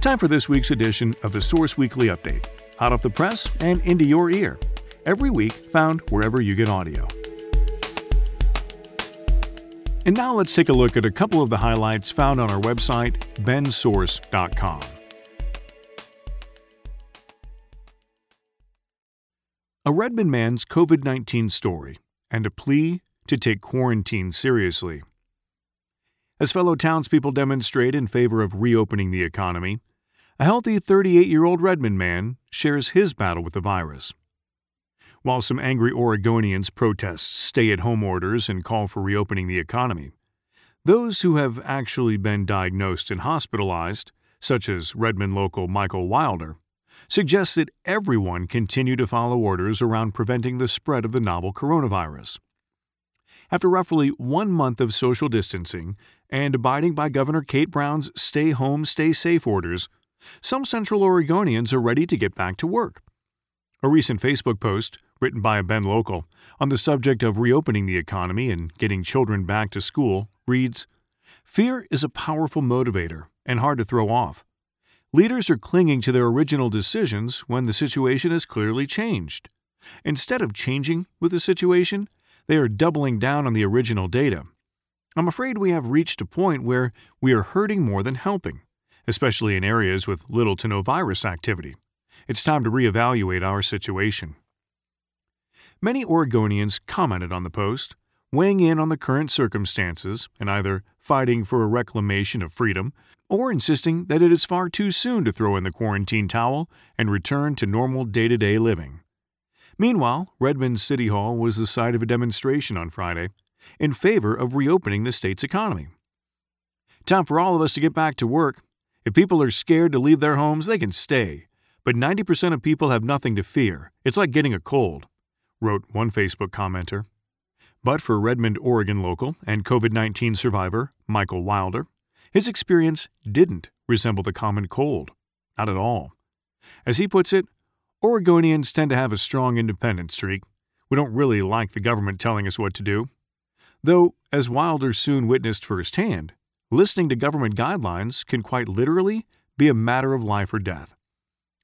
Time for this week's edition of the Source Weekly Update. Hot off the press and into your ear. Every week, found wherever you get audio. And now let's take a look at a couple of the highlights found on our website, bendsource.com. A Redmond man's COVID 19 story and a plea to take quarantine seriously. As fellow townspeople demonstrate in favor of reopening the economy, a healthy 38 year old Redmond man shares his battle with the virus. While some angry Oregonians protest stay at home orders and call for reopening the economy, those who have actually been diagnosed and hospitalized, such as Redmond local Michael Wilder, suggest that everyone continue to follow orders around preventing the spread of the novel coronavirus. After roughly one month of social distancing and abiding by Governor Kate Brown's stay home, stay safe orders, some Central Oregonians are ready to get back to work. A recent Facebook post, written by a Bend local, on the subject of reopening the economy and getting children back to school reads Fear is a powerful motivator and hard to throw off. Leaders are clinging to their original decisions when the situation has clearly changed. Instead of changing with the situation, they are doubling down on the original data. I'm afraid we have reached a point where we are hurting more than helping especially in areas with little to no virus activity. It's time to reevaluate our situation. Many Oregonians commented on the post, weighing in on the current circumstances and either fighting for a reclamation of freedom or insisting that it is far too soon to throw in the quarantine towel and return to normal day to day living. Meanwhile, Redmond City Hall was the site of a demonstration on Friday in favor of reopening the state's economy. Time for all of us to get back to work if people are scared to leave their homes, they can stay. But 90% of people have nothing to fear. It's like getting a cold, wrote one Facebook commenter. But for Redmond, Oregon local and COVID 19 survivor Michael Wilder, his experience didn't resemble the common cold. Not at all. As he puts it, Oregonians tend to have a strong independent streak. We don't really like the government telling us what to do. Though, as Wilder soon witnessed firsthand, listening to government guidelines can quite literally be a matter of life or death.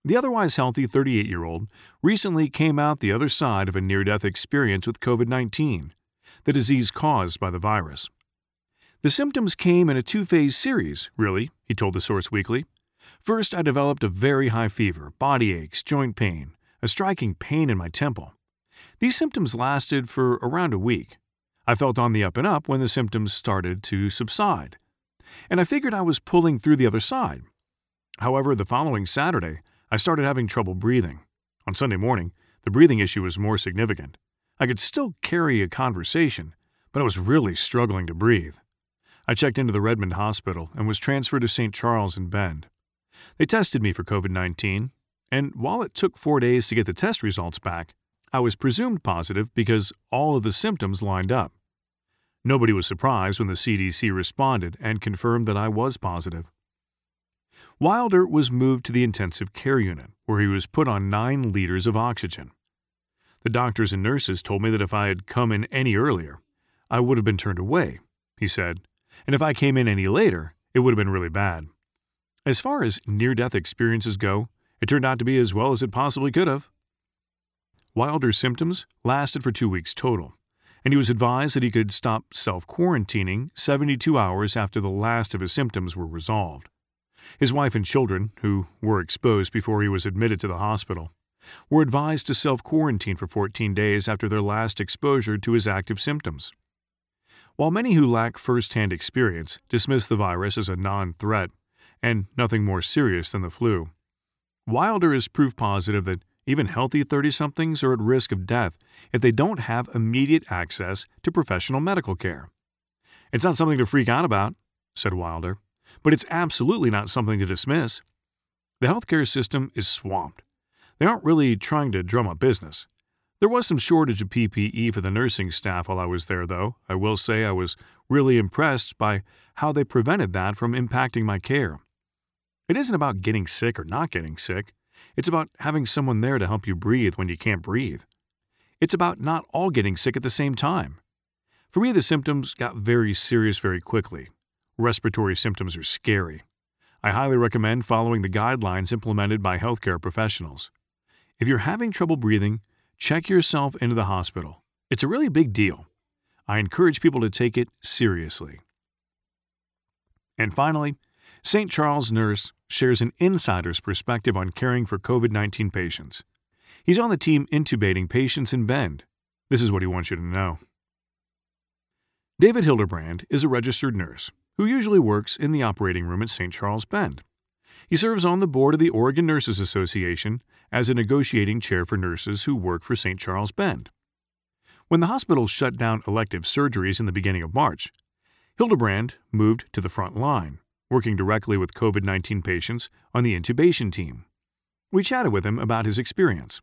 The otherwise healthy 38 year old recently came out the other side of a near death experience with COVID 19, the disease caused by the virus. The symptoms came in a two phase series, really, he told the Source Weekly. First, I developed a very high fever, body aches, joint pain, a striking pain in my temple. These symptoms lasted for around a week. I felt on the up and up when the symptoms started to subside and I figured I was pulling through the other side. However, the following Saturday, I started having trouble breathing. On Sunday morning, the breathing issue was more significant. I could still carry a conversation, but I was really struggling to breathe. I checked into the Redmond Hospital and was transferred to St. Charles in Bend. They tested me for COVID 19, and while it took four days to get the test results back, I was presumed positive because all of the symptoms lined up. Nobody was surprised when the CDC responded and confirmed that I was positive. Wilder was moved to the intensive care unit, where he was put on nine liters of oxygen. The doctors and nurses told me that if I had come in any earlier, I would have been turned away, he said, and if I came in any later, it would have been really bad. As far as near death experiences go, it turned out to be as well as it possibly could have. Wilder's symptoms lasted for two weeks total, and he was advised that he could stop self quarantining 72 hours after the last of his symptoms were resolved. His wife and children, who were exposed before he was admitted to the hospital, were advised to self quarantine for 14 days after their last exposure to his active symptoms. While many who lack first hand experience dismiss the virus as a non threat and nothing more serious than the flu, Wilder is proof positive that even healthy 30 somethings are at risk of death if they don't have immediate access to professional medical care. It's not something to freak out about, said Wilder, but it's absolutely not something to dismiss. The healthcare system is swamped. They aren't really trying to drum up business. There was some shortage of PPE for the nursing staff while I was there, though. I will say I was really impressed by how they prevented that from impacting my care. It isn't about getting sick or not getting sick. It's about having someone there to help you breathe when you can't breathe. It's about not all getting sick at the same time. For me, the symptoms got very serious very quickly. Respiratory symptoms are scary. I highly recommend following the guidelines implemented by healthcare professionals. If you're having trouble breathing, check yourself into the hospital. It's a really big deal. I encourage people to take it seriously. And finally, St. Charles Nurse shares an insider's perspective on caring for COVID 19 patients. He's on the team intubating patients in Bend. This is what he wants you to know. David Hildebrand is a registered nurse who usually works in the operating room at St. Charles Bend. He serves on the board of the Oregon Nurses Association as a negotiating chair for nurses who work for St. Charles Bend. When the hospital shut down elective surgeries in the beginning of March, Hildebrand moved to the front line, working directly with COVID 19 patients on the intubation team. We chatted with him about his experience.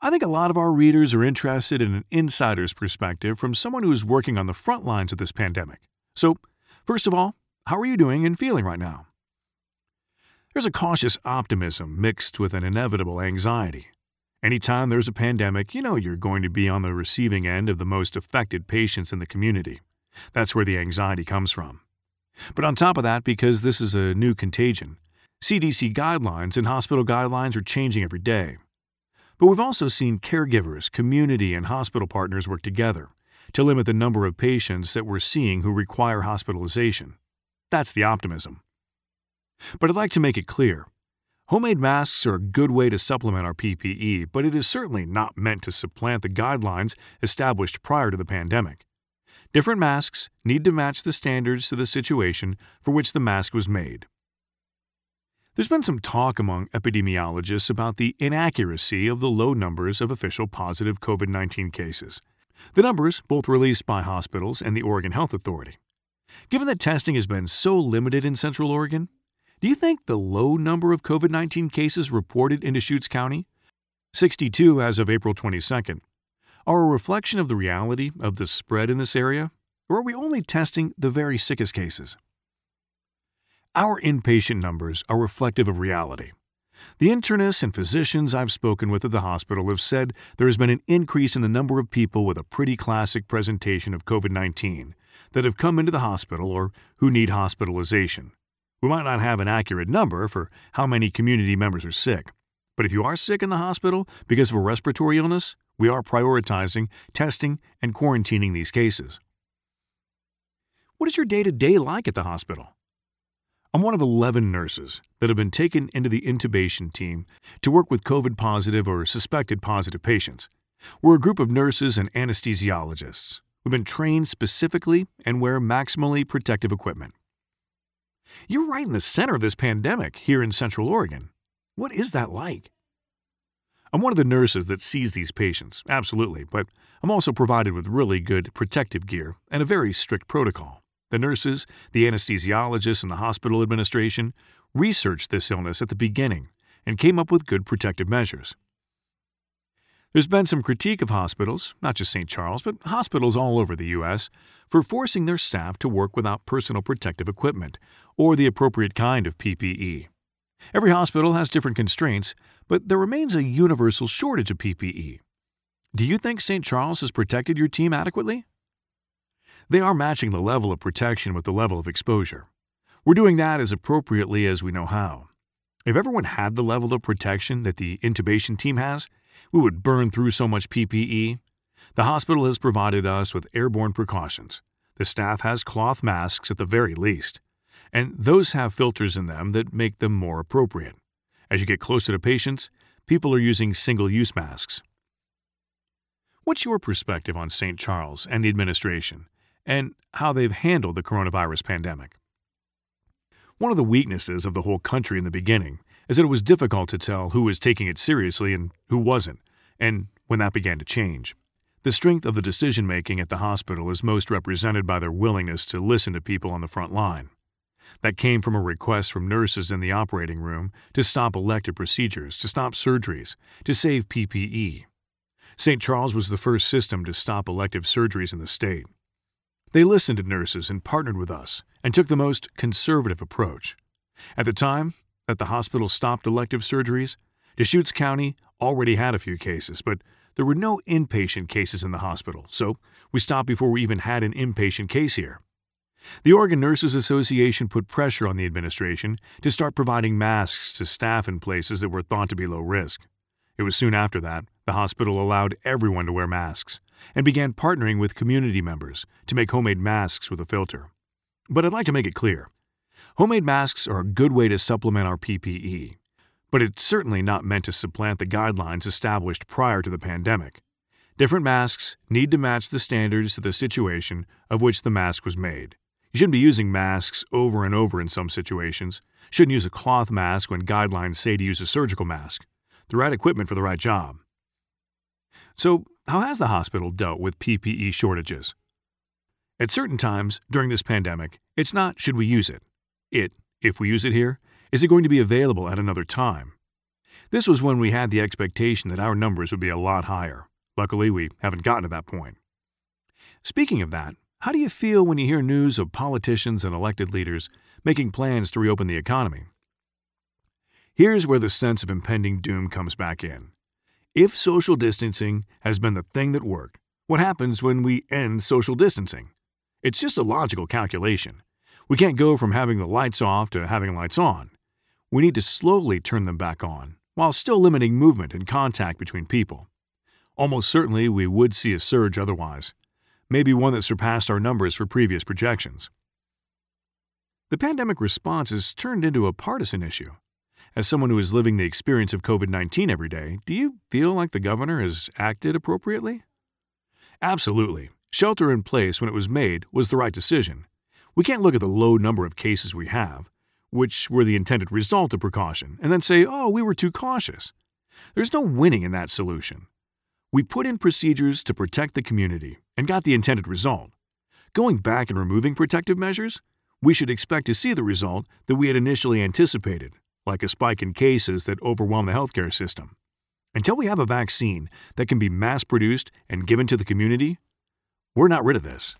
I think a lot of our readers are interested in an insider's perspective from someone who is working on the front lines of this pandemic. So, first of all, how are you doing and feeling right now? There's a cautious optimism mixed with an inevitable anxiety. Anytime there's a pandemic, you know you're going to be on the receiving end of the most affected patients in the community. That's where the anxiety comes from. But on top of that, because this is a new contagion, CDC guidelines and hospital guidelines are changing every day. But we've also seen caregivers, community, and hospital partners work together to limit the number of patients that we're seeing who require hospitalization. That's the optimism. But I'd like to make it clear homemade masks are a good way to supplement our PPE, but it is certainly not meant to supplant the guidelines established prior to the pandemic. Different masks need to match the standards to the situation for which the mask was made. There's been some talk among epidemiologists about the inaccuracy of the low numbers of official positive COVID 19 cases. The numbers, both released by hospitals and the Oregon Health Authority. Given that testing has been so limited in Central Oregon, do you think the low number of COVID 19 cases reported in Deschutes County, 62 as of April 22nd, are a reflection of the reality of the spread in this area, or are we only testing the very sickest cases? Our inpatient numbers are reflective of reality. The internists and physicians I've spoken with at the hospital have said there has been an increase in the number of people with a pretty classic presentation of COVID 19 that have come into the hospital or who need hospitalization. We might not have an accurate number for how many community members are sick, but if you are sick in the hospital because of a respiratory illness, we are prioritizing, testing, and quarantining these cases. What is your day to day like at the hospital? I'm one of 11 nurses that have been taken into the intubation team to work with COVID positive or suspected positive patients. We're a group of nurses and anesthesiologists. We've been trained specifically and wear maximally protective equipment. You're right in the center of this pandemic here in Central Oregon. What is that like? I'm one of the nurses that sees these patients, absolutely, but I'm also provided with really good protective gear and a very strict protocol. The nurses, the anesthesiologists, and the hospital administration researched this illness at the beginning and came up with good protective measures. There's been some critique of hospitals, not just St. Charles, but hospitals all over the U.S., for forcing their staff to work without personal protective equipment or the appropriate kind of PPE. Every hospital has different constraints, but there remains a universal shortage of PPE. Do you think St. Charles has protected your team adequately? They are matching the level of protection with the level of exposure. We're doing that as appropriately as we know how. If everyone had the level of protection that the intubation team has, we would burn through so much PPE. The hospital has provided us with airborne precautions. The staff has cloth masks at the very least and those have filters in them that make them more appropriate. As you get closer to patients, people are using single use masks. What's your perspective on St. Charles and the administration, and how they've handled the coronavirus pandemic? One of the weaknesses of the whole country in the beginning is that it was difficult to tell who was taking it seriously and who wasn't, and when that began to change. The strength of the decision making at the hospital is most represented by their willingness to listen to people on the front line that came from a request from nurses in the operating room to stop elective procedures, to stop surgeries, to save PPE. St. Charles was the first system to stop elective surgeries in the state. They listened to nurses and partnered with us and took the most conservative approach. At the time that the hospital stopped elective surgeries, Deschutes County already had a few cases, but there were no inpatient cases in the hospital, so we stopped before we even had an inpatient case here. The Oregon Nurses Association put pressure on the administration to start providing masks to staff in places that were thought to be low risk. It was soon after that the hospital allowed everyone to wear masks and began partnering with community members to make homemade masks with a filter. But I'd like to make it clear homemade masks are a good way to supplement our PPE, but it's certainly not meant to supplant the guidelines established prior to the pandemic. Different masks need to match the standards to the situation of which the mask was made. You shouldn't be using masks over and over in some situations. Shouldn't use a cloth mask when guidelines say to use a surgical mask. The right equipment for the right job. So, how has the hospital dealt with PPE shortages? At certain times during this pandemic, it's not should we use it. It, if we use it here, is it going to be available at another time? This was when we had the expectation that our numbers would be a lot higher. Luckily, we haven't gotten to that point. Speaking of that, how do you feel when you hear news of politicians and elected leaders making plans to reopen the economy? Here's where the sense of impending doom comes back in. If social distancing has been the thing that worked, what happens when we end social distancing? It's just a logical calculation. We can't go from having the lights off to having lights on. We need to slowly turn them back on, while still limiting movement and contact between people. Almost certainly, we would see a surge otherwise, maybe one that surpassed our numbers for previous projections. The pandemic response has turned into a partisan issue. As someone who is living the experience of COVID 19 every day, do you feel like the governor has acted appropriately? Absolutely. Shelter in place when it was made was the right decision. We can't look at the low number of cases we have, which were the intended result of precaution, and then say, oh, we were too cautious. There's no winning in that solution. We put in procedures to protect the community and got the intended result. Going back and removing protective measures, we should expect to see the result that we had initially anticipated like a spike in cases that overwhelm the healthcare system. Until we have a vaccine that can be mass produced and given to the community, we're not rid of this.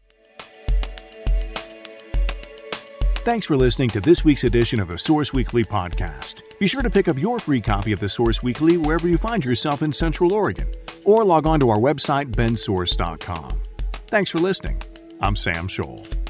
Thanks for listening to this week's edition of the Source Weekly podcast. Be sure to pick up your free copy of the Source Weekly wherever you find yourself in Central Oregon, or log on to our website, bendsource.com. Thanks for listening. I'm Sam Scholl.